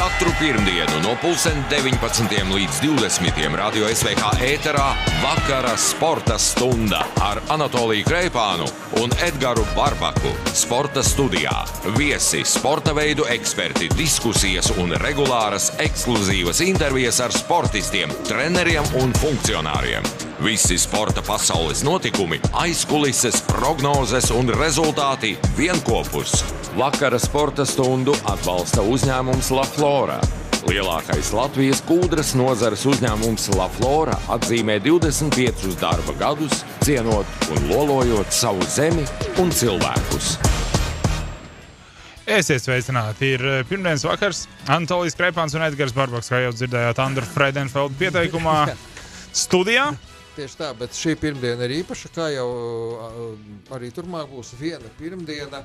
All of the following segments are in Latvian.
Katru pirmdienu no 19. līdz 20. radio SVH ēterā vakara sporta stunda ar Anatoliju Kreipānu un Edgars Barbaku. Sporta studijā viesi, sporta veidu eksperti, diskusijas un regulāras ekskluzīvas intervijas ar sportistiem, treneriem un funkcionāriem. Visi sporta pasaules notikumi, aizkulises, prognozes un rezultāti vienopus. Vakara sporta stundu atbalsta uzņēmums La Flora. Lielākais Latvijas kūdras nozares uzņēmums La Flora atzīmē 25 darba gadus, cienot un lolojot savu zemi un cilvēkus. Esiet sveicināti! Ir eh, pirmdienas vakars. Antolijas Krepāns un Edgars Barbaks, kā jau dzirdējāt, Andra Freidenfelda pieteikumā studijā. Tieši tā, bet šī pirmdiena ir īpaša. Kā jau arī turpmāk būs viena pirmdiena.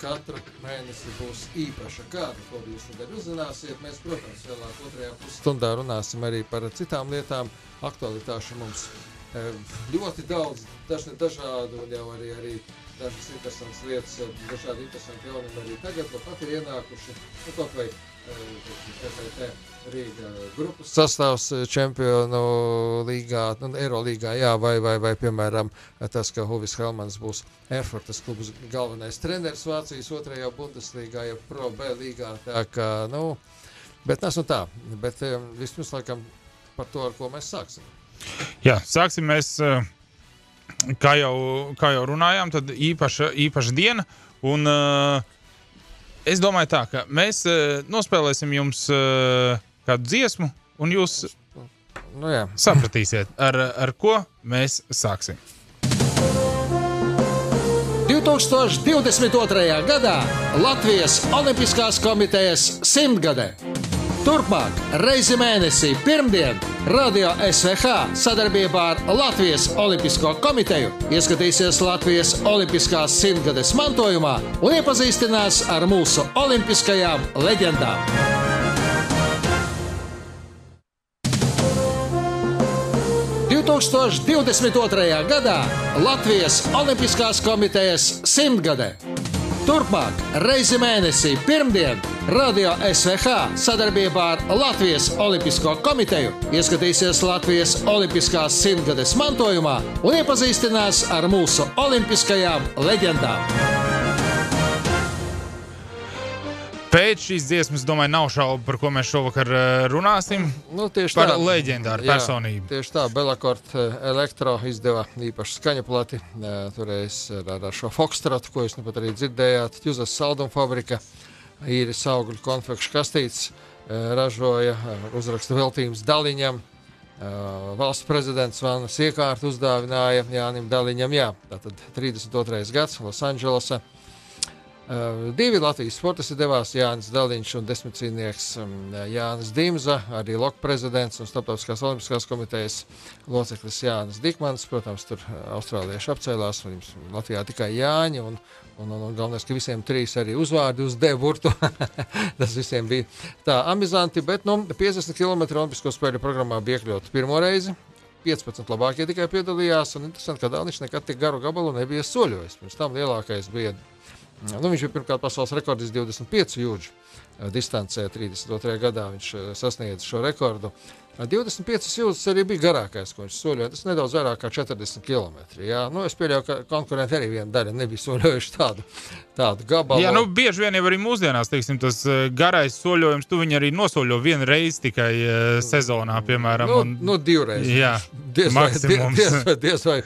Katru mēnesi būs īpaša kāda, ko jūs tagad uzzināsiet. Mēs, protams, vēlāk otrajā pusstundā runāsim arī par citām lietām. Aktualitāšu mums ļoti daudz, dažni dažādu un jau arī, arī dažas interesantas lietas, dažādi interesanti jaunumi arī tagad, no pat ir ienākuši. Nu, kaut vai PPT Rīga grupas sastāvs čempionu līgā, nu, Eirolīgā, jā, vai, vai, vai, piemēram, tas, ka Huvis Helmans būs Erfurtas klubas galvenais treneris Vācijas otrajā Bundeslīgā, ja Pro B līgā, tā kā, nu, bet nes un tā, bet vispirms laikam par to, ar ko mēs sāksim. Jā, sāksim mēs, kā jau, kā jau runājām, tad īpaša, īpaša diena, un es domāju tā, ka mēs nospēlēsim jums kādu dziesmu, un jūs nu, jā. sapratīsiet, ar, ar ko mēs sāksim. 2022. gadā Latvijas Olimpiskās komitejas simtgadē. Turpmāk, reizi mēnesī, pirmdien, Radio SVH sadarbībā ar Latvijas Olimpisko komiteju ieskatīsies Latvijas Olimpiskās simtgades mantojumā un iepazīstinās ar mūsu olimpiskajām leģendām. 2022. gadā Latvijas Olimpiskās komitejas simtgadē. Turpmāk, reizi mēnesī, pirmdien, Radio SVH sadarbībā ar Latvijas Olimpisko komiteju ieskatīsies Latvijas Olimpiskās simtgades mantojumā un iepazīstinās ar mūsu olimpiskajām leģendām. Pēc šīs dziesmas, domāju, nav šaubu, par ko mēs šovakar eh, runāsim. Nu, tieši par tā. leģendāru Jā, personību. Tieši tā, Belakort elektro izdeva īpašu skaņu plati. Toreiz ar, ar šo Foxtrotu, ko jūs nu pat arī dzirdējāt, Jūzas salduma fabrika, īris augļu konfekšu kastītes ražoja uzrakstu veltījums Daliņam. Valsts prezidents Vanas iekārtu uzdāvināja Jānim Daliņam. Jā, tātad 32. gads Losandželosā. Uh, divi Latvijas sportisti devās Jānis Daliņš un desmitcīnieks um, Jānis Dimza, arī Loka prezidents un Starptautiskās olimpiskās komitejas loceklis Jānis Dikmans. Protams, tur austrālieši apcēlās, un Latvijā tikai Jāņi, un, un, un, un galvenais, ka visiem trīs arī uzvārdi uz D burtu. Tas visiem bija tā amizanti, bet nu, 50 km olimpisko spēļu programmā bija iekļauts pirmo reizi. 15 labākie tikai piedalījās, un interesanti, ka Dānis nekad tik garu gabalu nebija soļojis. Pirms tam lielākais bija Nu, viņš bija pirmkārt pasaules rekords 25 jūdžu distancē. 32. gadā viņš sasniedza šo rekordu. 25 jūdzes arī bija garākais, ko viņš soļoja. Tas nedaudz vairāk kā 40 km. Jā. Nu, es pieļauju, ka konkurenti arī viena daļa nebija soļojuši tādu, tādu gabalu. Jā, nu, bieži vien jau arī mūsdienās teiksim, tas garais soļojums, tu viņu arī nosoļo vienu reizi tikai uh, sezonā, piemēram. Nu, un... nu divreiz. Jā, diez vai, maksimums. diez, vai, diez vai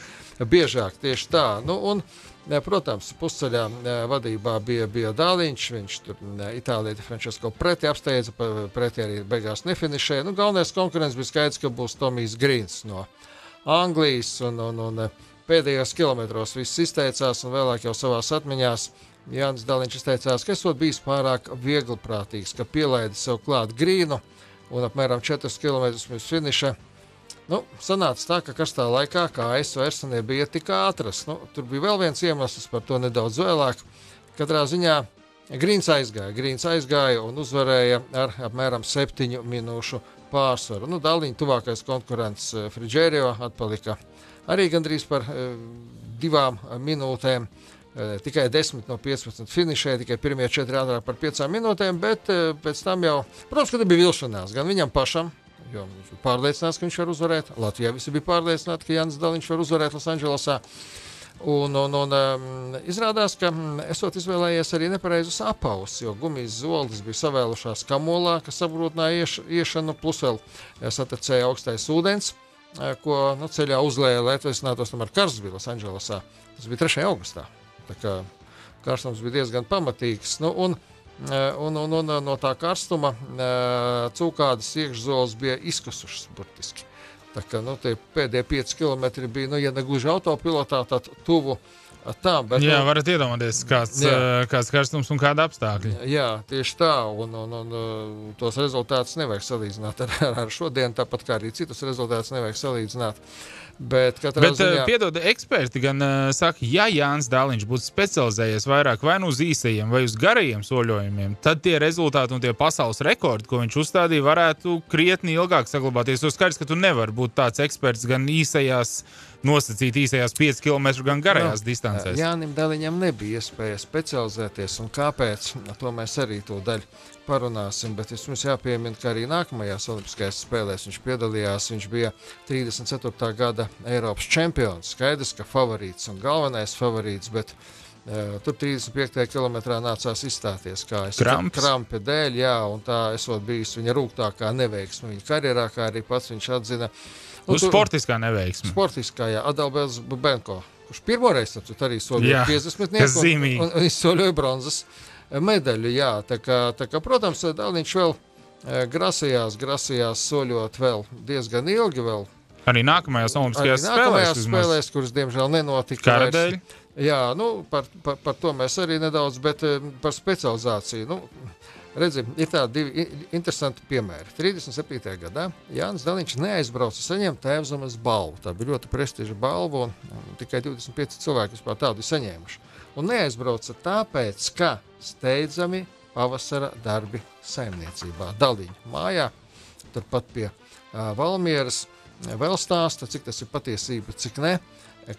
biežāk tieši tā. Nu, un, Protams, pusceļā vadībā bija, bija Dāliņš. Viņš tur Itālijā Frančisko preti apsteidza, preti arī beigās nefinišēja. Nu, galvenais konkurents bija skaidrs, ka būs Tomijs Grīns no Anglijas. Un, un, un pēdējos kilometros viss izteicās, un vēlāk jau savā atmiņā Jānis Dāliņš izteicās, ka esot bijis pārāk vieglprātīgs, ka pielaidi sev klāt grīnu un apmēram 4 km pirms finiša Nu, sanāca tā, ka karstā laikā kājas vairs nebija tik ātras. Nu, tur bija vēl viens iemesls, par to nedaudz vēlāk. Katrā ziņā Grīns aizgāja. Grīns aizgāja un uzvarēja ar apmēram septiņu minūšu pārsvaru. Nu, Dāliņa tuvākais konkurents eh, Friģērio atpalika arī gandrīz par e, divām minūtēm. Eh, tikai 10 no 15 finišē, tikai pirmie 4 ātrāk par 5 minūtēm, bet eh, pēc tam jau, protams, ka bija vilšanās gan viņam pašam. Jo viņš bija pārliecināts, ka viņš var uzvarēt. Latvijā visi bija pārliecināti, ka Jānis Daliņš var uzvarēt Losandželosā. Un, un, un um, izrādās, ka esot izvēlējies arī nepareizus apavus, jo gumijas zolis bija savēlušās kamolā, kas apgrūtināja ieš, iešanu, plus vēl satecēja augstais ūdens, ko nu, ceļā uzlēja, lai atveicinātos tomēr karsts bija Losandželosā. Tas bija 3. augustā. Tā kā karstums bija diezgan pamatīgs. Nu, un, un, un, un no tā karstuma cūkādas iekšzoles bija izkusušas burtiski. Tā kā nu, pēdējie 5 km bija, nu, ja ne gluži autopilotā, tad tuvu tā. Bet, jā, nu, varat iedomāties, kāds, jā. kāds karstums un kāda apstākļi. Jā, tieši tā. Un, un, un tos rezultātus nevajag salīdzināt ar, ar šodienu, tāpat kā arī citus rezultātus nevajag salīdzināt. Bet, Bet ziņā... piedod, eksperti gan uh, saka, ja Jānis Dāliņš būtu specializējies vairāk vai nu uz īsajiem, vai uz garajiem soļojumiem, tad tie rezultāti un tie pasaules rekordi, ko viņš uzstādīja, varētu krietni ilgāk saglabāties. Jo skaidrs, ka tu nevari būt tāds eksperts gan īsajās nosacīt īsajās 5 km, gan garajās no, distancēs. Jānim Daliņam nebija iespēja specializēties, un kāpēc? To mēs arī to daļu parunāsim. Bet mums jāpiemina, ka arī nākamajās Olimpiskajās spēlēs viņš piedalījās. Viņš bija 34. gada Eiropas čempions. Skaidrs, ka favorīts un galvenais favorīts. Bet, Uh, tur 35. kilometrā nācās izstāties kā krampa dēļ, jā, un tā esot bijis viņa rūgtākā neveiksme viņa karjerā, kā arī pats viņš atzina. Nu, Uz sportiskā neveiksme. Sportiskā, jā, Adalbēls Bubenko, kurš pirmoreiz arī solīja 50 metru un, un izsolīja bronzas medaļu. Jā, tā kā, tā kā, protams, Dāviņš vēl e, grasījās, grasījās soļot vēl diezgan ilgi. Vēl. Arī nākamajās Olimpiskajās spēlēs, nākamajās spēlēs, kuras diemžēl nenotika. Kara dēļ? Jā, nu, par, par, par to mēs arī nedaudz, bet e, par specializāciju. Nu, Redzi, ir tādi divi interesanti piemēri. 37. gadā Jānis Daliņš neaizbrauca saņemt tēvzemes balvu. Tā bija ļoti prestiža balva, un tikai 25 cilvēki vispār tādu saņēmuši un neaizbrauca tāpēc, ka steidzami pavasara darbi saimniecībā, Daliņa mājā, turpat pie uh, Valmieras. Vēl stāsta, cik tas ir patiesība, cik ne.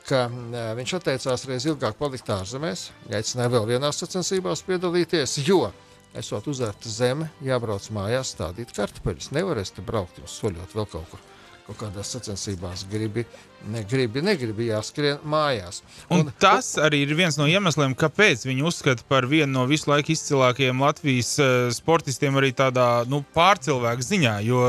Ka, uh, viņš atteicās reiz ilgāk palikt ārzemēs, aicināja vēl vienā sacensībās piedalīties, jo, esot uzvērta zeme, jābrauc mājās stādīt kartupeļus. Nevarēs te braukt uz soļot vēl kaut kur kaut kādās sacensībās gribi, negribi, negribi jāskrien mājās. Un, un tas arī ir viens no iemesliem, kāpēc viņi uzskata par vienu no visu laiku izcilākajiem Latvijas uh, sportistiem arī tādā nu, pārcilvēku ziņā. Jo,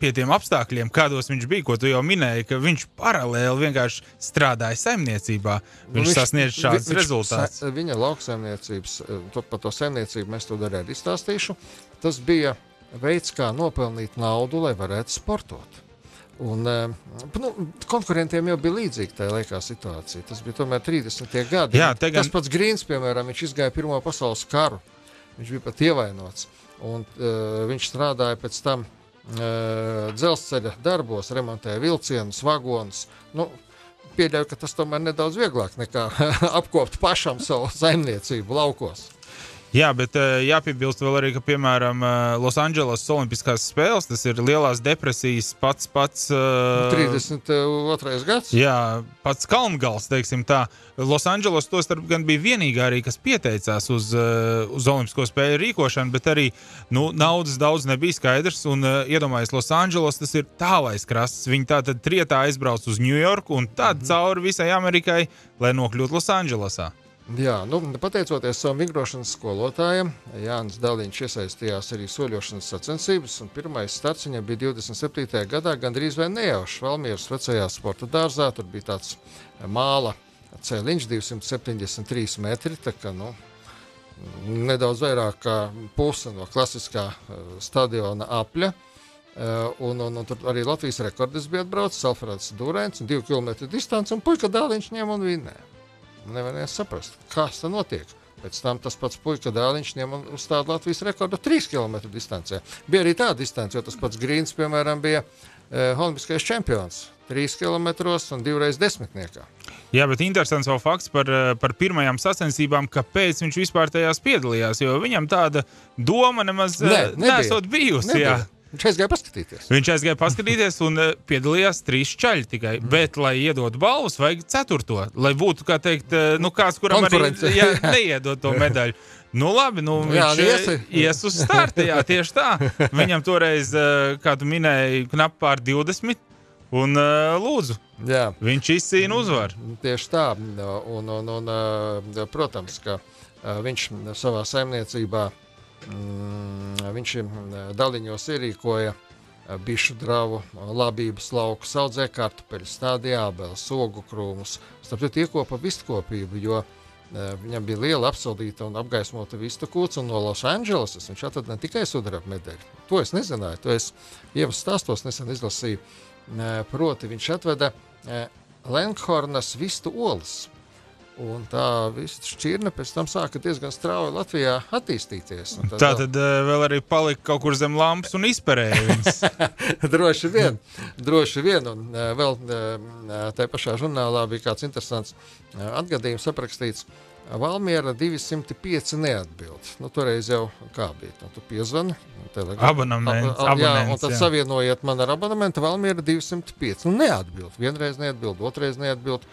pie tiem apstākļiem, kādos viņš bija, ko tu jau minēji, ka viņš paralēli vienkārši strādāja saimniecībā. Viņš, nu, viņš sasniedz šādus rezultātus. Viņa lauksaimniecības, eh, to, par to saimniecību mēs to arī izstāstīšu. Tas bija veids, kā nopelnīt naudu, lai varētu sportot. Un, eh, nu, konkurentiem jau bija līdzīga tā laikā situācija. Tas bija tomēr 30. gadi. Jā, gan... Tas pats Grīns, piemēram, viņš izgāja Pirmā pasaules karu. Viņš bija pat ievainots. Un, uh, viņš strādāja pēc tam dzelzceļa darbos, remontēja vilcienus, vagonus. Nu, Pieļauju, ka tas tomēr nedaudz vieglāk nekā apkopt pašam savu saimniecību laukos. Jā, bet eh, jāpiebilst vēl arī, ka, piemēram, eh, Losandželosas Olimpiskās spēles, tas ir lielās depresijas pats pats. Uh, 32. gads. Jā, pats kalngals, teiksim tā. Losandželos to starp gan bija vienīgā arī, kas pieteicās uz, uh, uz Olimpisko spēļu rīkošanu, bet arī nu, naudas daudz nebija skaidrs. Un uh, iedomājieties, Losandželos tas ir tālais krasts. Viņi tā tad trietā aizbrauc uz Ņujorku un tad mm -hmm. cauri visai Amerikai, lai nokļūtu Losandželosā. Jā, nu, pateicoties savam vingrošanas skolotājam, Jānis Daliņš iesaistījās arī soļošanas sacensības, un pirmais starts viņam bija 27. gadā, gandrīz vai nejaušs Valmieras vecajā sporta dārzā. Tur bija tāds māla cēliņš, 273 metri, kā, nu, nedaudz vairāk kā puse no klasiskā uh, stadiona apļa. Uh, un, un, un tur arī Latvijas rekordis bija atbraucis Alfreds Dūrēns, 2 km distance, un puika Dāliņš ņem un vinnēja nevarēja saprast, kas tur notiek. Pēc tam tas pats puika dēliņš un uzstāda Latvijas rekordu 3 km distancē. Bija arī tāda distance, jo tas pats Grīns, piemēram, bija eh, Olimpiskais čempions 3 km un 2 reizes desmitniekā. Jā, bet interesants vēl fakts par, eh, par pirmajām sacensībām, kāpēc viņš vispār tajās piedalījās. Jo viņam tāda doma nemaz ne, eh, nesot bijusi. Nebija. Jā. Viņš aizgāja paskatīties. Viņš aizgāja paskatīties un uh, piedalījās trīs čaļi tikai. Mm. Bet, lai iedotu balvas, vajag ceturto. Lai būtu, kā teikt, uh, nu, kāds, kuram arī jā, neiedod to medaļu. Nu, labi, nu, Jā, viņš nu, ies, iesi. ies uz starta. Jā, tieši tā. Viņam toreiz, kā tu minēji, knap pār 20. Un lūdzu, Jā. viņš izcīna uzvaru. Tieši tā. Un, un, un, protams, ka viņš savā saimniecībā mm, viņš mm, daliņos ierīkoja ā, bišu dravu, labības lauku, audzēja kartupeļus, stādīja ābeles, ogu krūmus. Starp citu, iekopa vistkopību, jo ā, viņam bija liela apsildīta un apgaismota vistu kūts, un no Losandželosas viņš atrada ne tikai sudraba medaļu. To es nezināju, to es ievas stāstos nesen izlasīju. Proti viņš atveda Lenkhornas vistu olas. Un tā visa šķirne pēc tam sāka diezgan strauji Latvijā attīstīties. Un Tā tad uh, vēl arī palika kaut kur zem lampas un izperēja viņas. droši vien, droši vien. Un uh, vēl uh, tajā pašā žurnālā bija kāds interesants uh, atgadījums aprakstīts. Valmiera 205 neatbild. Nu, toreiz jau kā bija. Nu, tu piezvani. telegram- Abonements, A- a- jā, un tad jā. savienojiet man ar abonementu. Valmiera 205. Nu, neatbild. Vienreiz neatbild, otrreiz neatbild.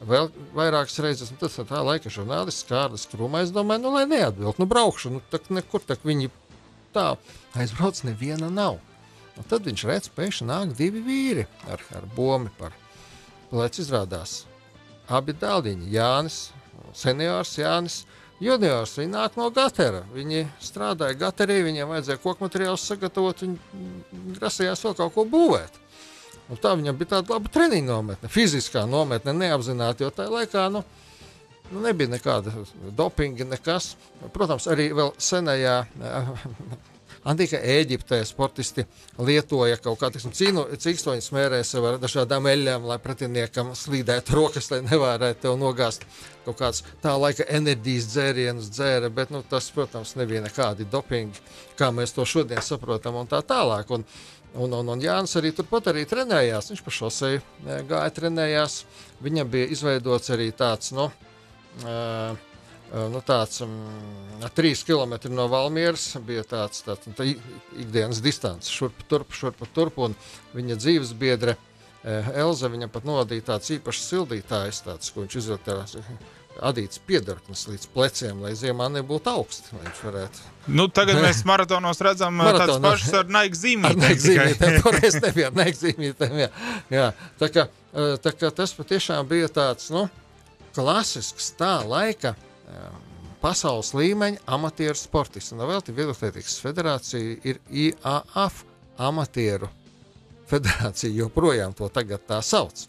Vēl vairākas reizes, un tas ir tā laika žurnālists, Kārlis Krūmais. Es domāju, nu, lai neatbild. Nu, braukšu, nu, tak nekur tak viņi tā aizbrauc, neviena nav. Un tad viņš redz, pēkšņi nāk divi vīri ar, ar bombu par pleci. Izrādās abi dēliņi, Jānis, seniors Jānis. Juniors, viņi nāk no Gatera. Viņi strādāja Gaterī, viņiem vajadzēja koku materiālus sagatavot, viņi grasījās vēl kaut ko būvēt. Un tā viņam bija tāda laba treniņa nometne, fiziskā nometne, neapzināti, jo tajā laikā nu, nu, nebija nekāda dopinga, nekas. Protams, arī vēl senajā. Antika Eģiptē sportisti lietoja kaut kādu cīkstoņu smērēju sev ar dažādām eļļām, lai pretiniekam slīdētu rokas, lai nevarētu tev nogāzt kaut kāds tā laika enerģijas dzērienus dzēra, bet nu, tas, protams, nebija nekādi dopingi, kā mēs to šodien saprotam un tā tālāk. Un, Un, un, un Jānis arī turpat arī trenējās. Viņš pa šosei e, gāja, trenējās. Viņam bija izveidots arī tāds, nu, uh, nu tāds um, trīs km no Valmieras bija tāds, tāds nu, tā ikdienas distance, šurp turp, šurp turp. Un viņa dzīves biedre uh, Elza viņam pat novadīja tāds īpašs sildītājs, tāds, ko viņš izvilka tās adīts piedarknes līdz pleciem, lai ziemā nebūtu varētu Nu, tagad mēs maratonos redzam uh, tādas Maratonā. pašas ar Nike Ar zīmīm. nezīmītēm, toreiz nebija ar nezīmītēm. Jā. Jā. Tā, kā, eh, tā kā tas patiešām bija tāds nu, klasisks tā laika eh, pasaules līmeņa amatieru sportists. Un vēl te Vieglatlētikas federācija ir IAF amatieru federācija, joprojām to tagad tā sauc.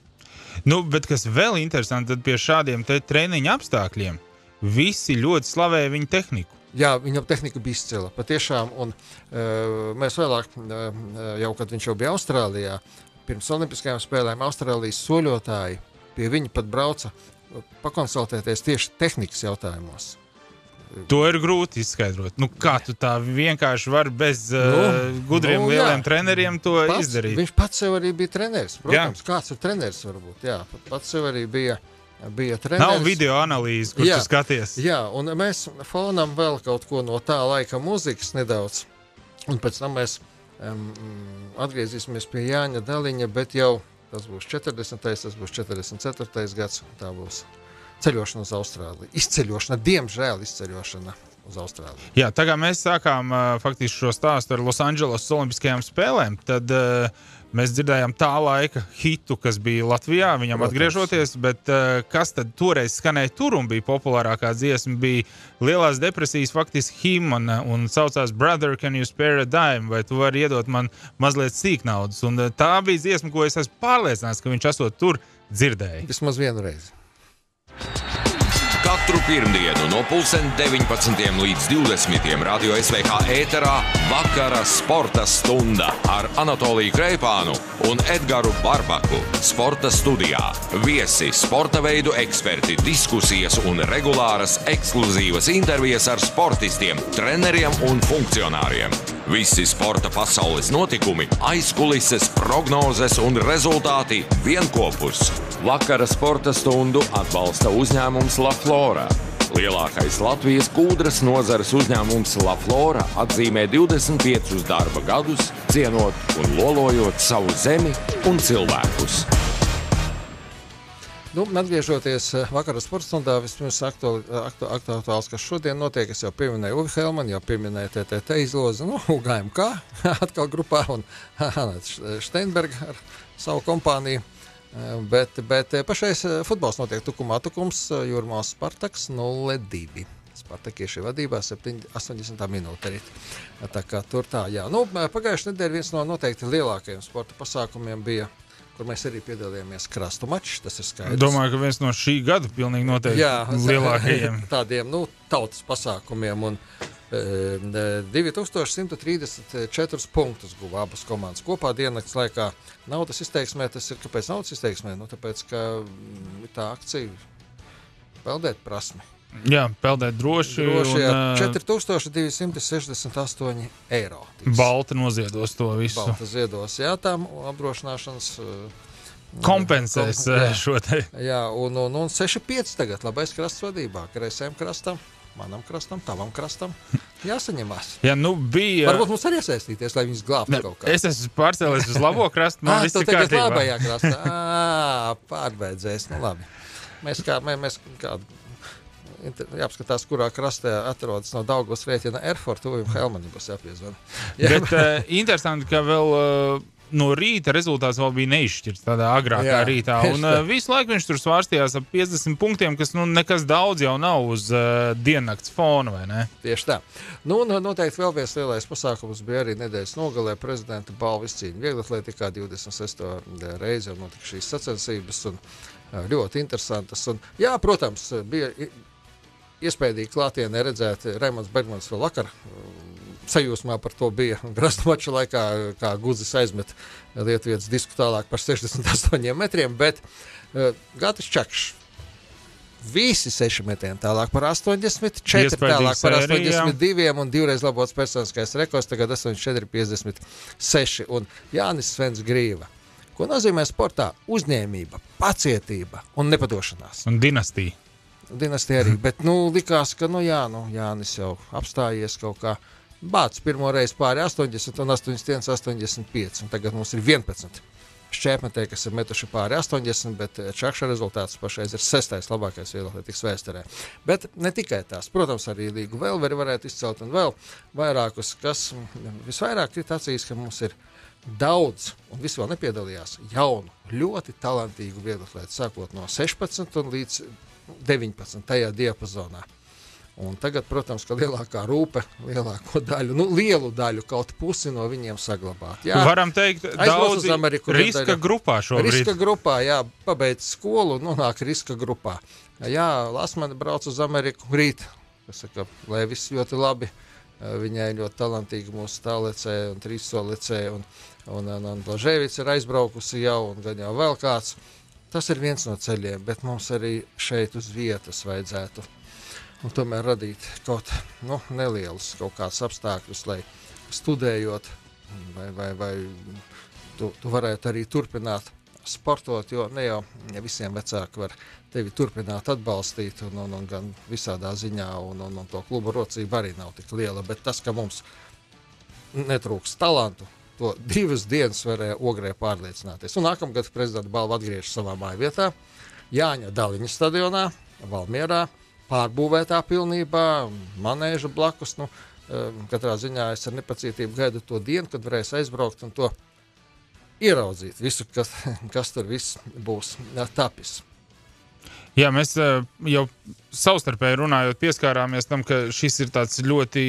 Nu, bet kas vēl interesanti, tad pie šādiem treniņa apstākļiem visi ļoti slavē viņa tehniku. Jā, viņam tehnika bija izcila. Patiešām, un uh, mēs vēlāk, uh, jau kad viņš jau bija Austrālijā, pirms Olimpiskajām spēlēm, Austrālijas soļotāji pie viņa pat brauca uh, pakonsultēties tieši tehnikas jautājumos. To ir grūti izskaidrot. Nu, kā tu tā vienkārši vari bez uh, Nu, gudriem, nu, jā. lieliem treneriem to Pats, izdarīt? viņš pats sev arī bija treneris. Protams, jā. kāds ir treneris varbūt. Jā, pat- pats sev arī bija, bija treneris. Nav video analīzes, kur Jā. tu skaties. Jā, un mēs fonam vēl kaut ko no tā laika mūzikas nedaudz. Un pēc tam mēs um, atgriezīsimies pie Jāņa Daliņa, bet jau tas būs 40. tas būs 44. gads. Tā būs ceļošana uz Austrāliju. Izceļošana, diemžēl izceļošana. Jā, tā kā mēs sākām uh, faktiski šo stāstu ar Losandželosas Olimpiskajām spēlēm, tad uh, mēs dzirdējām tā laika hitu, kas bija Latvijā, viņam Protams. atgriežoties. Bet uh, kas tad toreiz skanēja tur un bija populārākā dziesma, bija Lielās depresijas faktiski himna un saucās Brother, can you spare a dime? Vai tu vari iedot man mazliet sīknaudas? Un uh, tā bija dziesma, ko es esmu pārliecināts, ka viņš esot tur dzirdēja. Vismaz vienu reizi. Katru pirmdienu no 19. līdz 20. radio SVH ēterā vakara sporta stunda ar Anatoliju Kreipānu un Edgars Barbaku. Sporta studijā viesi, sporta veidu eksperti, diskusijas un regulāras ekskluzīvas intervijas ar sportistiem, treneriem un funkcionāriem. Visi sporta pasaules notikumi, aizkulises, prognozes un rezultāti vienopus. Vakara sporta stundu atbalsta uzņēmums La Flora. Lielākais Latvijas kūdras nozares uzņēmums La Flora atzīmē 25 darba gadus, cienot un lolojot savu zemi un cilvēkus. Nu, atgriežoties eh, vakarā sporta stundā, vispirms aktuāli, aktu, aktuāls, kas šodien notiek, es jau pieminēju Uvi Helmanu, jau pieminēju TTT izlozi, nu, GMK atkal grupā un Steinberga ar savu kompāniju. Eh, bet, bet eh, pašais futbols notiek tukumā tukums, Jūrmās Spartaks 0-2. Spartakieši vadībā 7, 80 minūte. Tā kā tur tā, jā. Nu, pagājušajā nedēļā viens no noteikti lielākajiem sporta pasākumiem bija kur mēs arī piedalījāmies krastu mačs. Tas ir skaidrs. Domāju, ka viens no šī gada pilnīgi noteikti Jā, lielākajiem tādiem nu, tautas pasākumiem. Un, e, 2134 punktus guva abas komandas kopā dienas laikā. Naudas izteiksmē tas ir kāpēc naudas izteiksmē? Nu, tāpēc, ka mm, tā akcija peldēt prasmi. Jā, peldēt droši. droši un, jā, 4268 eiro. Tiks. Balta noziedos to visu. Balta ziedos, jā, tām apdrošināšanas. Kompensēs kom, jā, šo te. Jā, un, un, un 6,5 tagad labais krasts vadībā, kreisajam krastam. Manam krastam, tavam krastam jāsaņemās. Jā, nu bija. Varbūt mums arī iesaistīties, lai viņas glābtu kaut kā. Es esmu pārcēlies uz labo krastu. Man viss ir kārtībā. Labajā krastā. Pārbeidzēs, nu labi. Mēs kā, mē, mēs kādu jāapskatās, kurā krastā atrodas no Daugavas rēķina Erfurta tuvuma Helmanim būs jāpiezvana. Jā. Bet uh, interesanti, ka vēl uh, no rīta rezultāts vēl bija neizšķirts tādā agrākā Jā, rītā. Un uh, visu laiku viņš tur svārstījās ap 50 punktiem, kas nu, nekas daudz jau nav uz uh, diennakts fona? Tieši tā. Nu, un noteikti vēl viens lielais pasākums bija arī nedēļas nogalē prezidenta balvu izcīņa. Vieglatlētikā 26. reizi jau notika šīs sacensības un ļoti interesantas. Un, jā, protams, bija iespējīgi klātienē redzēt Raimons Bergmans vēl vakar. Sajūsmā par to bija grasta mača laikā, kā Guzis aizmet Lietuvietas disku tālāk par 68 metriem, bet uh, Gatis Čakšs Visi seši metieni tālāk par 80, 4 tālāk par 82 un divreiz labots personiskais rekords, tagad 84, 56 un Jānis Svens Grīva. Ko nozīmē sportā? Uzņēmība, pacietība un nepadošanās. Un dinastija dinastija arī. Bet nu, likās, ka nu, jā, nu, Jānis jau apstājies kaut kā. Bācis pirmo reizi pāri 80 un 81, 85. Un tagad mums ir 11 šķērsmetēji, kas ir metuši pāri 80, bet eh, Čakša rezultāts pašreiz ir sestais labākais vieglatlētikas vēsturē. Bet ne tikai tās, protams, arī Līgu vēl varētu izcelt un vēl vairākus, kas visvairāk ir acīs, ka mums ir daudz, un visi vēl nepiedalījās, jaunu, ļoti talantīgu vieglatlētu, sākot no 16 līdz 19. tajā diapazonā. Un tagad, protams, ka lielākā rūpe, lielāko daļu, nu, lielu daļu, kaut pusi no viņiem saglabāt. Jā, varam teikt, daudz Ameriku, riska daļa, grupā šobrīd. Riska grupā, jā, pabeidz skolu, nonāk riska grupā. Jā, Lasmane brauc uz Ameriku rīt, kas saka, lai viss ļoti labi. Viņai ļoti talantīgi mūsu tālecē un trīssolecē, un, un, un, un Blažēvics ir aizbraukusi jau, un gan jau vēl kāds. Uh, Tas ir viens no ceļiem, bet mums arī šeit uz vietas vajadzētu nu, tomēr radīt kaut nu, nelielus kaut kādus apstākļus, lai studējot, vai, vai, vai tu, tu varētu arī turpināt sportot, jo ne jau ja visiem vecāki var tevi turpināt atbalstīt, un, un, un gan visādā ziņā, un, un, un to klubu rocība arī nav tik liela, bet tas, ka mums netrūks talantu, to divas dienas varēja ogrē pārliecināties. Un nākamgad prezidenta balva atgriežas savā māju vietā, Jāņa Daliņa stadionā, Valmierā, pārbūvētā pilnībā, manēža blakus. Nu, katrā ziņā es ar nepacietību gaidu to dienu, kad varēs aizbraukt un to ieraudzīt, visu, kas, kas tur viss būs tapis. Jā, mēs eh, jau savstarpēji runājot, pieskārāmies tam, ka šis ir tāds ļoti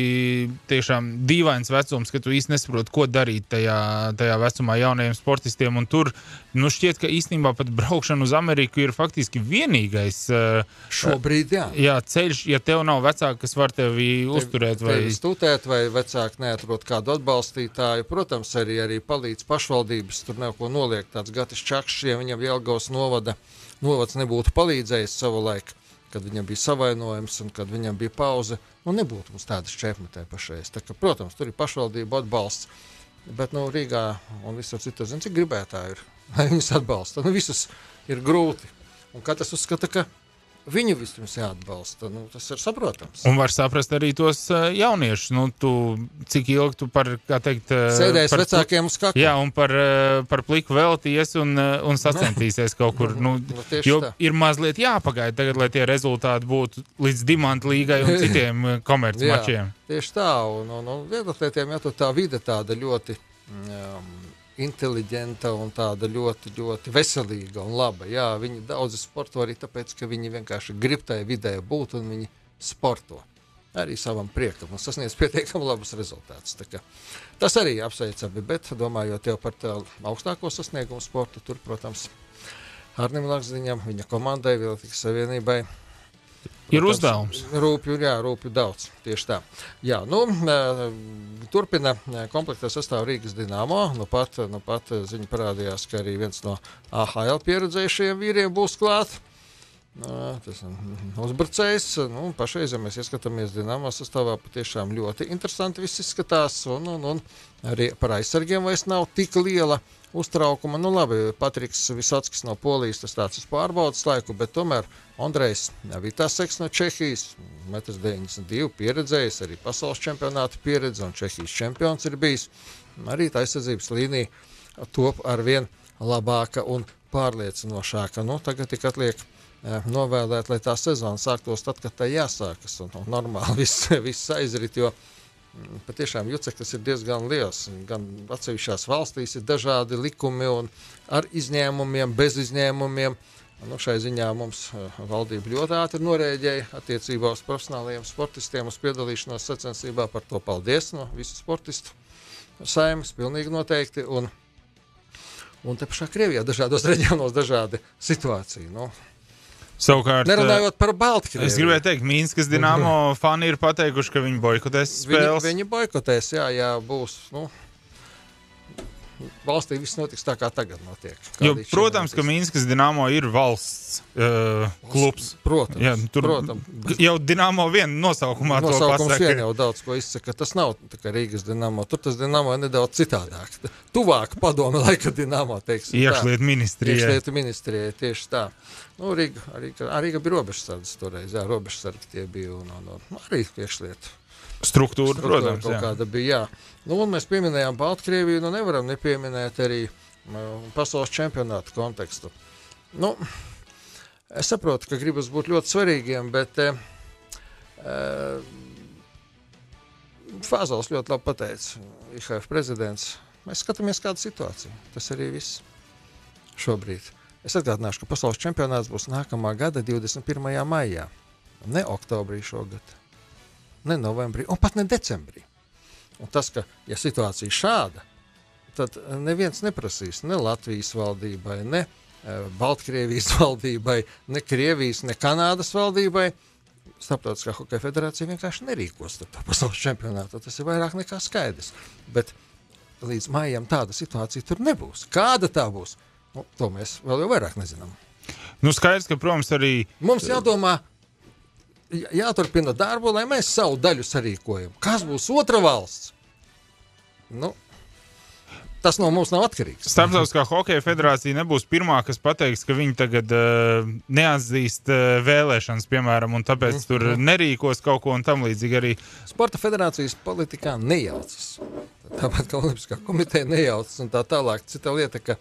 dīvains vecums, ka tu īsti nesaproti, ko darīt tajā, tajā vecumā jaunajiem sportistiem. Un tur nu, šķiet, ka īstenībā pat braukšana uz Ameriku ir faktiski vienīgais uh, Šobrīd, jā. Jā, ceļš, ja tev nav vecāki, kas var tevi tev, uzturēt. Vai studēt, vai vecāki neatrod kādu atbalstītāju. Protams, arī, arī palīdz pašvaldības. Tur nav ko noliegt. Tāds Gatis Čakšs, ja viņam Jelgavas novada novads nebūtu palīdzējis savulaik, kad viņam bija savainojums un kad viņam bija pauze, nu nebūtu mums tādas čepmetē pašreiz. Tā ka, protams, tur ir pašvaldība atbalsts, bet nu, Rīgā un visur citur, zin, cik gribētāji ir, lai viņus atbalsta. Nu, visus ir grūti. Un katrs uzskata, ka viņu vispirms jāatbalsta. Nu, tas ir saprotams. Un var saprast arī tos uh, jauniešus. Nu, tu, cik ilgi tu par, kā teikt, uh, Sēdēs vecākiem uz kakla. Jā, un par, uh, par pliku velties un, un sacentīsies kaut kur. Nu, Nu, tieši jo tā. ir mazliet jāpagaida tagad, lai tie rezultāti būtu līdz Dimanta līgai un citiem komercmačiem. Tieši tā, un, un, un vieglatlētiem jau tur tā vide tāda ļoti um, inteliģenta un tāda ļoti, ļoti veselīga un laba. Jā, viņi daudzi sporto arī tāpēc, ka viņi vienkārši grib tajā vidē būt un viņi sporto. Arī savam priekam un sasniedz pietiekami labus rezultātus. Tas arī apsveicami, bet domājot jau par augstāko sasniegumu sportu, tur, protams, Arnim Lakstiņam, viņa komandai, Vilnius Savienībai Ir uzdevums. Rūpju, jā, rūpju daudz. Tieši tā. Jā, nu, turpina komplekta sastāvā Rīgas Dienāmo. Nu pat, nu pat ziņa parādījās, ka arī viens no AHL pieredzējušajiem vīriem būs klāts. Nā, Tas ir uzbrucējs. Nu, pašreiz, ja mēs ieskatāmies Dienāmo sastāvā, patiešām ļoti interesanti viss izskatās. Un, un, un arī par aizsargiem vairs nav tik liela uztraukuma. Nu, labi, Patriks Visockis no Polijas tas tāds uz pārbaudas laiku, bet tomēr Andrejs Vitaseks no Čehijas, 1,92 pieredzējis, arī pasaules čempionāta pieredze un Čehijas čempions ir bijis. Arī tā aizsardzības līnija top ar vien labāka un pārliecinošāka. Nu, tagad tik atliek novēlēt, lai tā sezona sāktos tad, kad tā jāsākas. Un, un normāli viss, viss aizrit, jo mm, patiešām juceklis ir diezgan liels. Gan atsevišķās valstīs ir dažādi likumi un ar izņēmumiem, bez izņēmumiem. Nu, šai ziņā mums eh, valdība ļoti ātri norēģēja attiecībā uz profesionāliem sportistiem, uz piedalīšanos sacensībā. Par to paldies no visu sportistu saimnes, pilnīgi noteikti. Un, un te pašā Krievijā dažādos reģionos dažādi situācija. Nu, Savukārt, nerunājot par Baltkrieviju. es gribēju teikt, Mīnskas Dienāmo fani ir pateikuši, ka viņi boikotēs Viņi, spēles. viņi boikotēs, jā, jā būs. Nu, valstī viss notiks tā, kā tagad notiek. Jo, protams, ka. Mīnskas Dienāmo ir valsts uh, klubs. Protams, Jā, tur protams. jau Dienāmo viena nosaukumā to Nosaukums pasaka. vien jau daudz ko izsaka. Tas nav kā Rīgas dīnāmo. Tur tas dīnāmo ir nedaudz citādāk. Tuvāk padome laika dīnāmo. Iekšlietu ministrijai. Iekšlietu ministrijai tieši tā. Nu, Rīga, arī, arī bija robežsardzes toreiz. Jā, robežsargi tie bija un, un, un arī iekšlietu. Struktūra, Struktūra protams. Jā. kāda bija. Jā. Nu, un mēs pieminējām Baltkrieviju, nu nevaram nepieminēt arī pasaules čempionāta kontekstu. Nu, es saprotu, ka gribas būt ļoti svarīgiem, bet uh, Fāzels ļoti labi pateica, IHF prezidents. Mēs skatāmies, kāda ir situācija. Tas arī viss šobrīd. Es atgādināšu, ka pasaules čempionāts būs nākamā gada 21. maijā, ne oktobrī šogad ne novembrī, un pat ne decembrī. Un tas, ka ja situācija ir šāda, tad neviens neprasīs ne Latvijas valdībai, ne uh, Baltkrievijas valdībai, ne Krievijas, ne Kanādas valdībai. Starptautiskā hokeja federācija vienkārši nerīkos to pasaules čempionātu. Tas ir vairāk nekā skaidrs. Bet līdz maijam tāda situācija tur nebūs. Kāda tā būs? Nu, to mēs vēl vairāk nezinām. Nu, skaidrs, ka, protams, arī Mums jādomā, jā- jāturpina darbu, lai mēs savu daļu sarīkojam. Kas būs otra valsts? Nu, tas no mums nav atkarīgs. Starptautiskā hokeja federācija nebūs pirmā, kas pateiks, ka viņi tagad uh, neatzīst uh, vēlēšanas, piemēram, un tāpēc Mhm. tur nerīkos kaut ko tam līdzīgi arī. Sporta federācijas politikā nejaucas. Tāpat kā Olimpiskā komiteja nejaucas un tā tālāk. Cita lieta, ka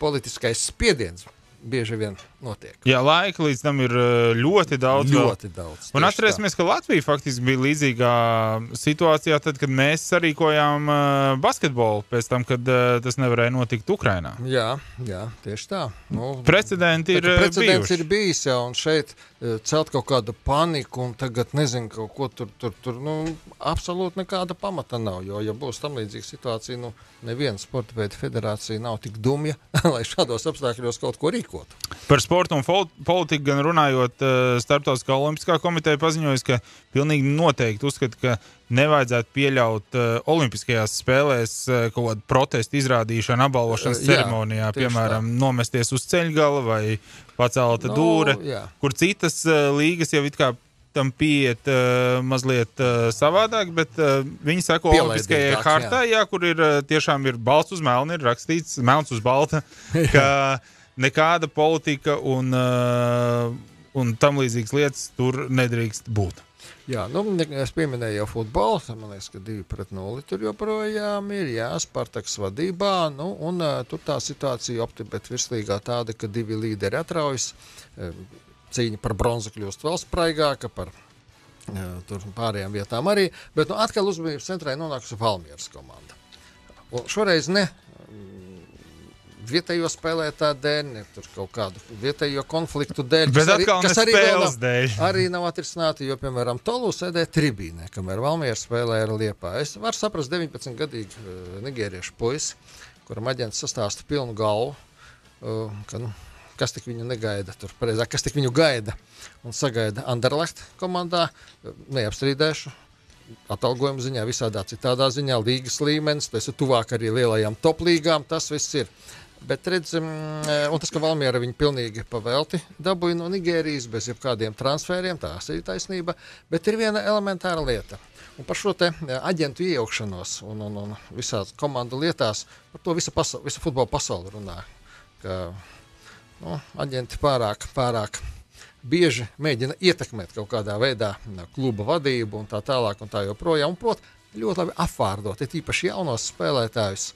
politiskais spiediens bieži vien notiek. Jā, laika līdz tam ir uh, ļoti daudz. vēl. Ļoti daudz. Un atcerēsimies, ka Latvija faktiski bija līdzīgā situācijā, tad, kad mēs sarīkojām uh, basketbolu, pēc tam, kad uh, tas nevarēja notikt Ukrajinā. Jā, jā, tieši tā. Nu, Precedenti ir Precedents bijuši. ir bijis jau, un šeit celt kaut kādu paniku, un tagad nezinu, kaut ko tur, tur, tur nu, absolūti nekāda pamata nav. Jo, ja būs tam līdzīga situācija, nu, neviena sporta veida federācija nav tik dumja, lai šādos apstākļos kaut ko rīkotu. Par sportu un politiku gan runājot, uh, Startautiskā olimpiskā komiteja paziņoja, ka pilnīgi noteikti uzskata, ka nevajadzētu pieļaut uh, Olimpiskajās spēlēs uh, kaut kādu protestu izrādīšanu apbalvošanas jā, ceremonijā, tieši piemēram, nomesties uz ceļgala vai pacelta Nu, dūre, jā. kur citas līgas jau it kā tam pieiet uh, mazliet uh, savādāk, bet uh, viņi seko Olimpiskajai Pielaidīgāk, hartai, jā, kur ir tiešām ir balts uz melna, ir rakstīts melns uz balta, ka nekāda politika un uh, un tam līdzīgas lietas tur nedrīkst būt. Jā, nu, es pieminēju jau futbolu. Man liekas, ka divi pret nulli tur joprojām ir. Jā, Spartaks vadībā. Nu, un, uh, tur tā situācija optibet virslīgā tāda, ka divi līderi atraujas. Uh, cīņa par bronzu kļūst vēl spraigāka, par uh, pārējām vietām arī. Bet nu, atkal uzmanības centrā ir nonākusi Valmieras komanda. Un šoreiz ne vietējo spēlētāju dēļ, ne kaut kādu vietējo konfliktu dēļ. Bet arī, kas arī, nav, dēļ. arī nav atrisināti, jo, piemēram, Tolu sēdē tribīnē, kamēr Valmiera spēlē ar Liepā. Es varu saprast 19-gadīgu uh, nigēriešu puisi, kuram aģents sastāsta pilnu galvu, uh, ka, nu, kas tik viņu negaida, tur pareizāk, kas tik viņu gaida un sagaida Anderlecht komandā, neapstrīdēšu. Atalgojuma ziņā, visādā citādā ziņā, līgas līmenis, tas ir tuvāk arī lielajām top līgām. Tas viss ir. Bet redzam, eh, un tas, ka Valmiera viņa pilnīgi pavelti dabūja no Nigērijas bez jebkādiem transferiem, tās ir taisnība. Bet ir viena elementāra lieta. Un par šo eh, aģentu iejaukšanos un, un, un visās komandu lietās, par to visa, pasauli, visa futbola pasaule runā. Ka nu, aģenti pārāk, pārāk bieži mēģina ietekmēt kaut kādā veidā kluba vadību un tā tālāk un tā joprojām. Un, protams, ļoti labi apvārdot, ir īpaši jaunos spēlētājus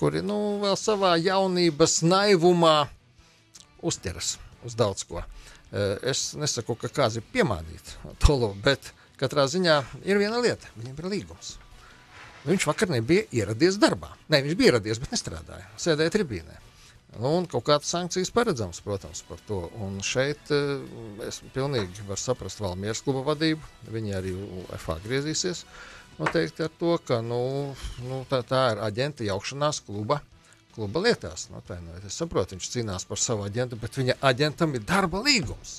kuri nu, vēl savā jaunības naivumā uztveras uz daudz ko. Eh, es nesaku, ka kāds ir piemādīts tolu, bet katrā ziņā ir viena lieta - viņam ir līgums. Viņš vakar nebija ieradies darbā. Nē, viņš bija ieradies, bet nestrādāja. Sēdēja tribīnē. Nu, un kaut kādas sankcijas paredzams, protams, par to. Un šeit uh, es pilnīgi varu saprast Valmieras kluba vadību. Viņi arī UFA griezīsies. Uh, noteikti ar to, ka nu, nu, tā, tā ir aģenta jaukšanās kluba. Kluba lietās, nu, atvainojiet, es saprotu, viņš cīnās par savu aģentu, bet viņa aģentam ir darba līgums.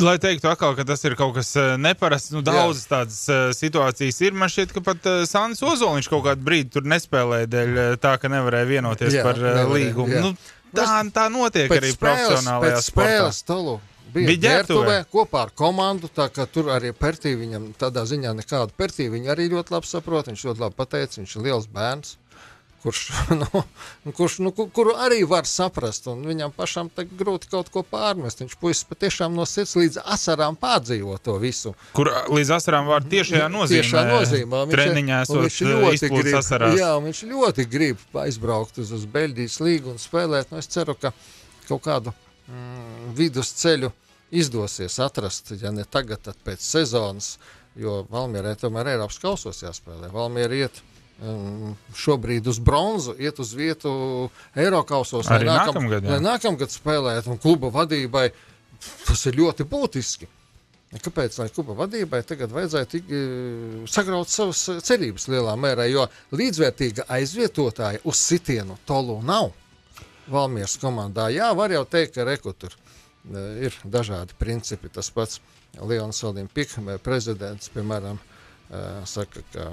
Lai teiktu, atkal, ka tas ir kaut kas eh, neparasts, nu, daudzas tādas uh, situācijas ir. Man šķiet, ka pat uh, Sānis Ozoliņš kaut kādu brīdi tur nespēlēja dēļ tā, ka nevarēja vienoties jā, par uh, nevarēja, līgumu. Jā. Nu, tā, tā notiek pēc arī spēles, profesionālajā tolu, bija, ģērbtuvē kopā ar komandu. Tur arī Pertī viņam tādā ziņā nekādu Pertī viņa arī ļoti labi saprot. Viņš ļoti labi pateica, viņš ir liels bērns. Kurš, nu, kurš, nu, kuru arī var saprast, un viņam pašam grūti kaut ko pārmest. Viņš puisis patiešām no sirds līdz asarām pārdzīvo to visu. Kur līdz asarām var tiešajā nozīmē? Tiešā nozīmē. Treniņā viņš ļoti grib. Asarās. Jā, viņš ļoti grib aizbraukt uz, uz Beļģijas līgu un spēlēt. Nu, es ceru, ka kaut kādu mm, vidusceļu izdosies atrast, ja ne tagad, tad pēc sezonas, jo Valmierai tomēr ir Eiropas kausos jāspēlē. Valmiera iet um, šobrīd uz bronzu, iet uz vietu Eiropausos, lai, nākam, nākamgad, lai nākamgad spēlētu, un kluba vadībai tas ir ļoti būtiski. Kāpēc lai kluba vadībai tagad vajadzētu uh, sagraut savas cerības lielā mērā, jo līdzvērtīga aizvietotāja uz sitienu tolu nav. Valmieras komandā. Jā, var jau teikt, ka rekutur ir dažādi principi. Tas pats Leons Salim Pikmē, prezidents, piemēram, saka, ka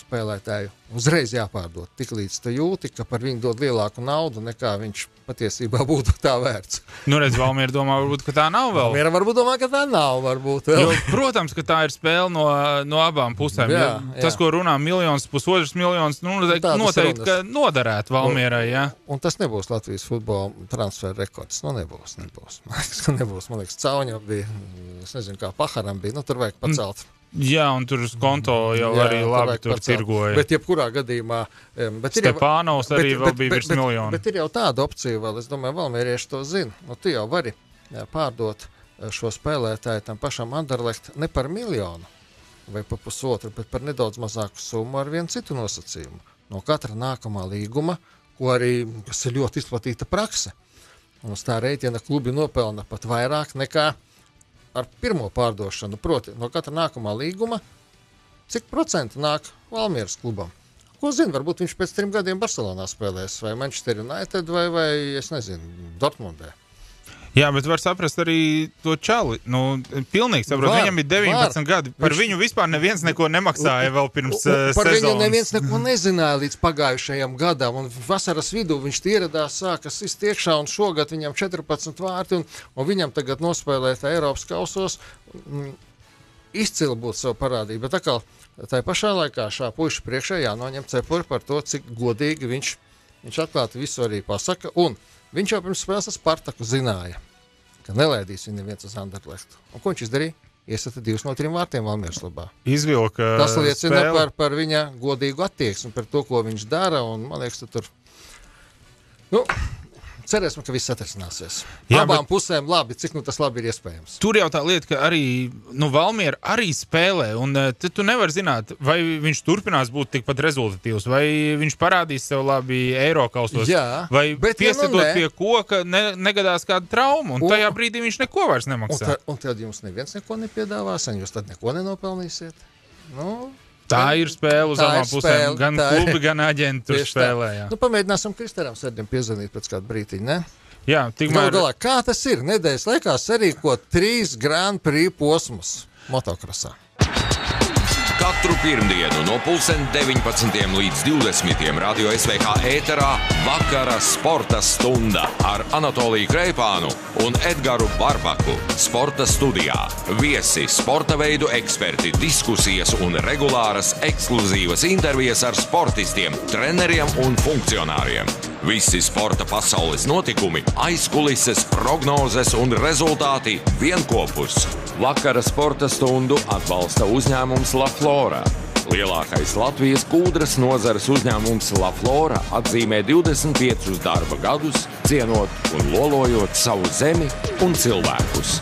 spēlētāju uzreiz jāpārdod. Tiklīdz tu jūti, ka par viņu dod lielāku naudu nekā viņš patiesībā būtu tā vērts. Nu, redz, Valmiera domā, varbūt, tā nav vēl. Valmiera varbūt domā, ka tā nav. Jo, protams, ka tā ir spēle no, no abām pusēm. Jā, jā. Tas, ko runā miljons, pusotrs miljons, nu, noteikti, noteikti ka noderētu Valmierai. Jā. Un, un tas nebūs Latvijas futbola transfera rekords. Nu, nebūs, nebūs. Man liekas, ka nebūs. Man liekas, Cauņa bija, es nezinu, kā Paharam bija, nu, tur vajag pacelt. Mm. Jā, un tur uz konto jau jā, arī labi tur tirgoja. Bet, jebkurā gadījumā, bet jau, arī bet, vēl bija bet, virs. Bet, bet ir jau tāda opcija, vēl, es domāju, valmierieši to zina. Nu, tu jau vari jā, pārdot eh, šo spēlētāju tam pašam Anderlecht ne par miljonu vai par pusotru, bet par nedaudz mazāku summu ar vienu citu nosacījumu. No katra nākamā līguma, ko arī, kas ir ļoti izplatīta prakse. Un uz tā rēķina klubi nopelna pat vairāk nekā ar pirmo pārdošanu, proti, no katra nākamā līguma, cik procentu nāk Valmieras klubam. Ko zina, varbūt viņš pēc trim gadiem Barcelonā spēlēs, vai Manchester United, vai, vai es nezinu, Dortmundē. Jā, bet var saprast arī to čali. Nu, pilnīgi saprot, var, viņam ir 19 var. gadi. Par viņš... viņu vispār neviens neko nemaksāja vēl pirms uh, par sezonas. viņu neviens neko nezināja līdz pagājušajam gadam. Un vasaras vidū viņš ieradās, sākas sist iekšā, un šogad viņam 14 vārti, un, un viņam tagad nospēlēt Eiropas kausos. Mm, izcili būtu savu parādību. Bet atkal, tā pašā laikā šā puiša priekšā jānoņem cepuri par to, cik godīgi viņš, viņš atklāti visu arī pasaka. Un Viņš jau pirms spēles ar Spartaku zināja, ka nelaidīs viņu neviens uz Anderlechtu. Un ko viņš izdarīja? Iesata divus no trim vārtiem Valmieras labā. Izvilka Tas liecina spēli. par, par viņa godīgu attieksmi, par to, ko viņš dara. Un, man liekas, tu tur. Nu, cerēsim, ka viss atrisināsies. Jā, Abām bet- pusēm labi, cik nu tas labi ir iespējams. Tur jau tā lieta, ka arī nu, Valmiera arī spēlē. Un te tu nevari zināt, vai viņš turpinās būt tikpat rezultatīvs, vai viņš parādīs sev labi Eiropaustos. Vai bet ja nu piesietot ne- pie koka, ne, negadās kāda trauma. Un, Un- un tajā brīdī viņš neko vairs Un, nemaksā. ta, un tad jums neviens neko nepiedāvās, un jūs tad neko nenopelnīsiet. Nu, Tā ir spēle uz abām pusēm. Gan tā ir. klubi, gan tā. spēlē. Nu, pamēģināsim Kristēram sēdiem piezvanīt pēc kāda brīdiņa. Ne? jā tikmēr. galā, kā tas ir? Nedēļas laikā sarīkot trīs Grand Prix posmus motokrosā. Katru pirmdienu no 19. līdz 20. radio SVH ēterā vakara sporta stunda ar Anatoliju Kreipānu un Edgars Barbaku. Sporta studijā viesi, sporta veidu eksperti, diskusijas un regulāras ekskluzīvas intervijas ar sportistiem, treneriem un funkcionāriem. Visi sporta pasaules notikumi, aizkulises, prognozes un rezultāti vienopus. Vakara sporta stundu atbalsta uzņēmums La Flora. Lielākais Latvijas kūdras nozares uzņēmums La Flora atzīmē 25 darba gadus, cienot un lolojot savu zemi un cilvēkus.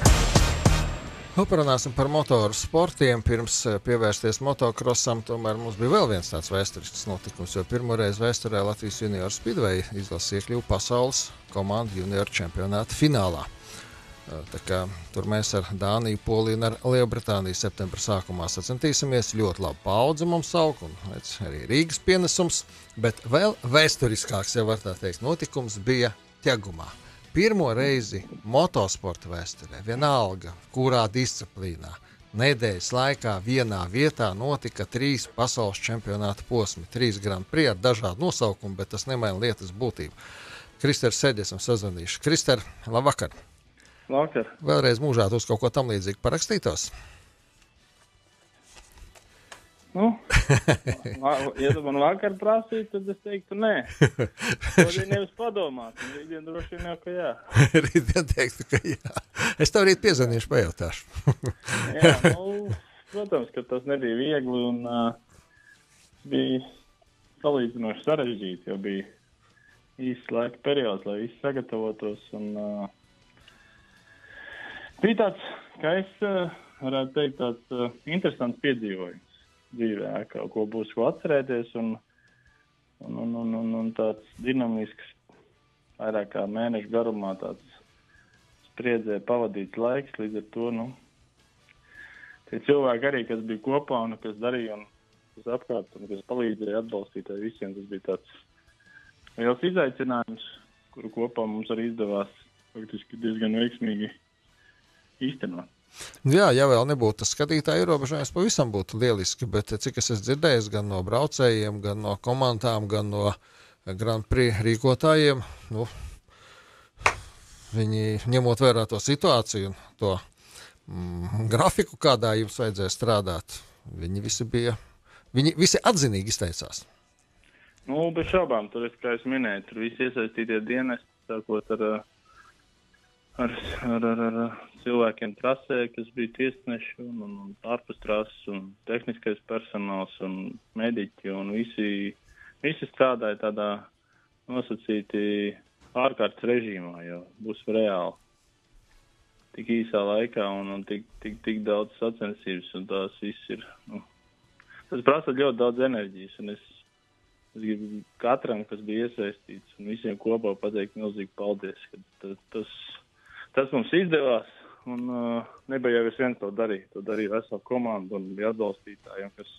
Nu, parunāsim par motoru sportiem. Pirms eh, pievērsties motokrosam, tomēr mums bija vēl viens tāds vēsturisks notikums. Jo pirmo reizi vēsturē Latvijas junior speedway izlases iekļuva pasaules komandu junior čempionāta finālā. Eh, kā, tur mēs ar Dāniju, Poliju un Lielbritāniju septembrī sākumā sacensties. Ļoti labi paudze mums aug, un arī Rīgas pienesums. Bet vēl vēsturiskāks, ja var tā teikt, notikums bija ķegumā. Pirmo reizi motosporta vēsturē, vienalga, kurā disciplīnā, nedēļas laikā vienā vietā notika trīs pasaules čempionāta posmi. Trīs Grand Prix ar dažādu nosaukumu, bet tas nemaina lietas būtību. Kristers sēdi, esam sazvanījuši. Krister, labvakar! Vakar. Vēlreiz mūžā uz kaut ko tam līdzīgu parakstītos. Nu, ja tu man vakar prasītu, tad es teiktu, nē. Šodien nevis padomāt, un rītdien droši vien jau, ka jā. Rītdien teiktu, ka jā. Es tev rīt piezvanīšu, pajautāšu. jā nu, protams, ka tas nebija viegli un uh, bija salīdzinoši sarežģīti, jo bija īsts laika periods, lai viss sagatavotos. Un, uh, bija tāds, kā es uh, varētu teikt, tāds uh, interesants piedzīvojums dzīvē, ka ko būs ko atcerēties. Un, un, un, un, un, un tāds dinamisks, vairāk kā mēnešu garumā, tāds spriedzē pavadīts laiks. Līdz ar to nu, tie cilvēki arī, kas bija kopā un kas darīja un kas apkārt un kas palīdzēja atbalstīt ar visiem, tas bija tāds liels izaicinājums, kuru kopā mums arī izdevās faktiski diezgan veiksmīgi īstenot. Jā, ja vēl nebūtu tas skatītāju ierobežojums, pavisam būtu lieliski. Bet cik es esmu dzirdējis gan no braucējiem, gan no komandām, gan no Grand Prix rīkotājiem, nu, viņi ņemot vērā to situāciju un to mm, grafiku, kādā jums vajadzēja strādāt, viņi visi bija, viņi visi atzinīgi izteicās. Nu, bez šaubām, tur, kā es minēju, tur visi iesaistītie dienesti, sākot ar, uh, ar, ar, ar, ar cilvēkiem trasē, kas bija tiesneši un, un, un ārpus trases, un tehniskais personāls un mediķi, un visi, visi strādāja tādā nosacīti ārkārtas režīmā, jo būs reāli tik īsā laikā un, un tik, tik, tik daudz sacensības, un tās viss ir, nu, tas prasa ļoti daudz enerģijas, un es Es gribu katram, kas bija iesaistīts, un visiem kopā pateikt milzīgi paldies, ka tas, tas, tas mums izdevās. Un uh, nebija jau es viens to darīt. To darīja vesela komanda un bija atbalstītājiem, kas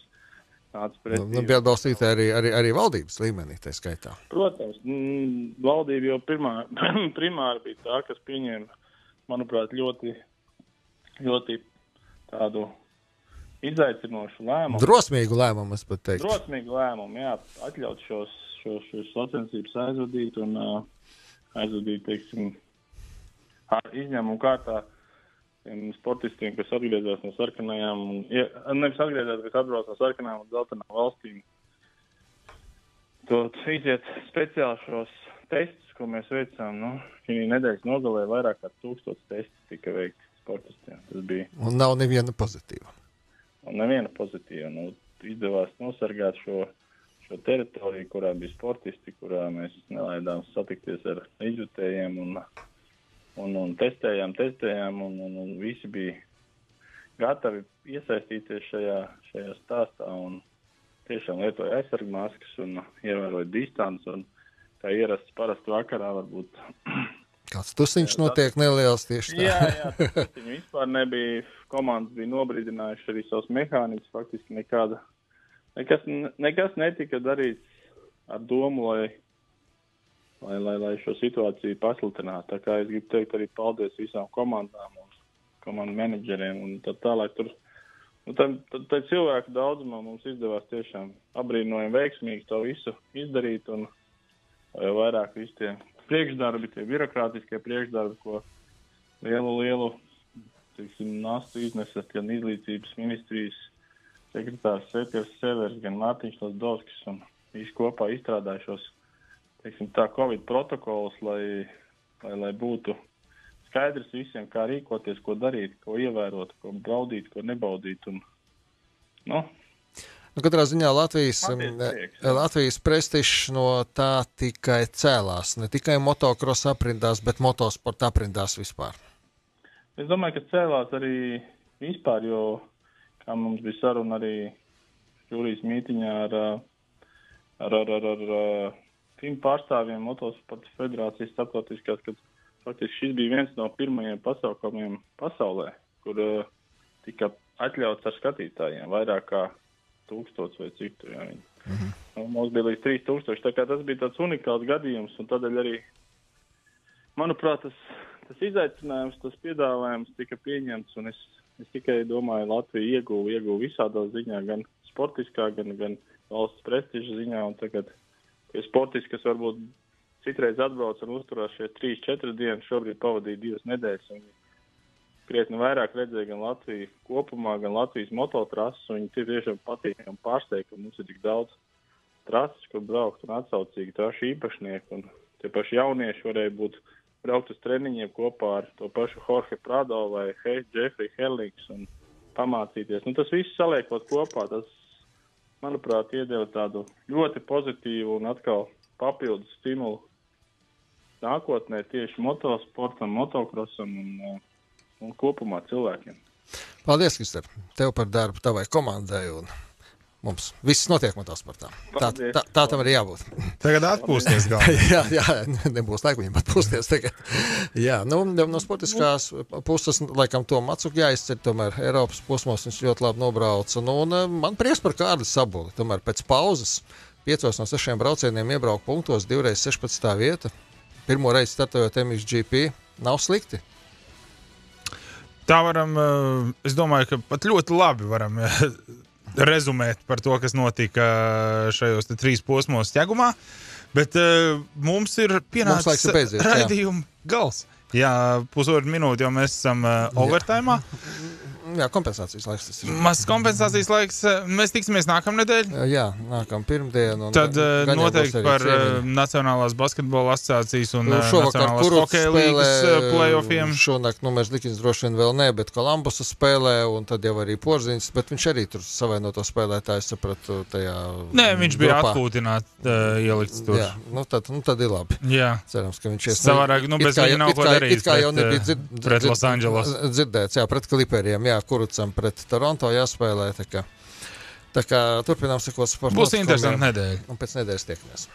nāca pretī. Nu, bija atbalstīti arī, arī, arī valdības līmenī, tā skaitā. Protams, mm, valdība jau pirmā, primāri bija tā, kas pieņēma, manuprāt, ļoti, ļoti tādu izaicinošu lēmumu. Drosmīgu lēmumu, es pat teiktu. Drosmīgi lēmumi, jā, atļaut šos, šos, šos sacensības aizvadīt un uh, aizvadīt, teiksim, ar izņēmumu kārtā tiem sportistiem, kas atgriezās no sarkanajām, un, ja, nevis atgriezās, bet atbrauc no sarkanām un zeltainām valstīm. to iziet speciāli šos testus, ko mēs veicām. Nu, šī nedēļas nogalē vairāk kā tūkstots testu tika veikti sportistiem. Tas bija. Un nav neviena pozitīva. Un neviena pozitīva. Nu, izdevās nosargāt šo, šo teritoriju, kurā bija sportisti, kurā mēs nelaidām satikties ar izjutējiem un, un, un testējām, testējām, un, un, un visi bija gatavi iesaistīties šajā, šajā stāstā un tiešām lietoja aizsargmaskas un ievēroja distanci. Un, kā ierasts parasti vakarā, varbūt Kāds tusiņš notiek neliels tieši tā. Jā, jā tas viņu vispār nebija. Komandas bija nobrīdinājuši arī savus mehānismus. Faktiski nekāda, nekas, nekas netika darīts ar domu, lai, lai, lai, lai šo situāciju pasliktinātu. Tā kā es gribu teikt arī paldies visām komandām un komandu menedžeriem un tā tālāk. Tur, nu, tad, tad, tad cilvēku daudzumā mums izdevās tiešām apbrīnojami veiksmīgi to visu izdarīt un vairāk visi tie priekšdarbi, tie birokrātiskie priekšdarbi, ko lielu, lielu teiksim, nastu iznesa gan izglītības ministrijas sekretārs Seters Severs, gan Mārtiņš Lasdovskis un visi kopā izstrādājušos, teiksim, tā Covid protokolus, lai, lai, lai būtu skaidrs visiem, kā rīkoties, ko darīt, ko ievērot, ko baudīt, ko nebaudīt. Un, nu, Nu, katrā ziņā Latvijas, prieks, Latvijas prestižs no tā tikai cēlās. Ne tikai motocross aprindās, bet motosporta aprindās vispār. Es domāju, ka cēlās arī vispār, jo, kā mums bija saruna arī jūrijas mītiņā ar, ar, ar, ar, ar trim pārstāvjiem Motosporta federācijas starptautiskās, kad faktiski šis bija viens no pirmajiem pasaukumiem pasaulē, kur uh, tika atļauts ar skatītājiem vairāk kā tūkstots vai cik tur. Jā, viņi. Mm -hmm. nu, mums bija līdz 3000. Tā kā tas bija tāds unikāls gadījums, un tādēļ arī, manuprāt, tas, tas izaicinājums, tas piedāvājums tika pieņemts, un es, es tikai domāju, Latvija ieguva, ieguva visādā ziņā, gan sportiskā, gan, gan valsts prestiža ziņā, un tagad tie sportisti, kas varbūt citreiz atbrauc un uzturās šie 3-4 dienas, šobrīd pavadīja divas nedēļas, un viņi krietni vairāk redzēju gan Latviju kopumā, gan Latvijas mototrases. Viņi tiešām patīkami pārsteigti, ka mums ir tik daudz trases, kur braukt un atsaucīgi trašu īpašnieki. Un tie paši jaunieši varēja būt braukt uz treniņiem kopā ar to pašu Jorge Prado vai Jeffrey Hellings un pamācīties. Nu, tas viss saliekot kopā, tas, manuprāt, iedeva tādu ļoti pozitīvu un atkal papildu stimulu nākotnē tieši motosportam, motokrosam un uh, un kopumā cilvēkiem. Paldies, Krister, tev par darbu, tavai komandai. Un... Mums viss notiek motosportā. Tā, tā, tā tam arī jābūt. Tagad atpūsties. jā, jā, nebūs laika viņam atpūsties. Tagad. Jā, nu, no sportiskās puses, laikam, to Macuku jāizcer. Tomēr Eiropas posmos viņš ļoti labi nobrauca. Nu, un, man prieks par kādu sabuli. Tomēr pēc pauzes piecos no sešiem braucieniem iebraukt punktos, divreiz 16. vieta. Pirmo reizi startojot MXGP nav slikti. Tā varam, eh, es domāju, ka pat ļoti labi varam eh, rezumēt par to, kas notika eh, šajos trīs posmos ķegumā. Bet uh, mums ir pienācis raidījuma gals. Jā, pusotru minūti jau mēs esam uh, overtime. Jā, kompensācijas laiks. Tas ir. Mazs kompensācijas laiks. Mēs tiksimies nākamnedēļ. Jā, nākamā pirmdiena. Tad gan, noteikti par ciemiņi. Nacionālās basketbola asociācijas un nu, Nacionālās hokeja līnijas playoffiem. Šonakt, nu, mēs likums droši vien vēl ne, bet Kolumbusa spēlē, un tad jau arī Porziņš, bet viņš arī tur savainoto spēlētāju sapratu tajā. Nē, viņš bija atpūtināts, uh, ielikts tur. Jā, nu tad, nu tad ir labi. Jā. Cerams, ka viņš ies. Savādāk, nu, bez viņa nav ko darīt. It kā jau nebija. Dzirdēts, jā, pret Kliperiem, jā, Kurucam pret Toronto jāspēlē. Tā kā, tā kā turpinām sekot sportam. Būs interesanti nedēļa. Un pēc nedēļas tiekamies.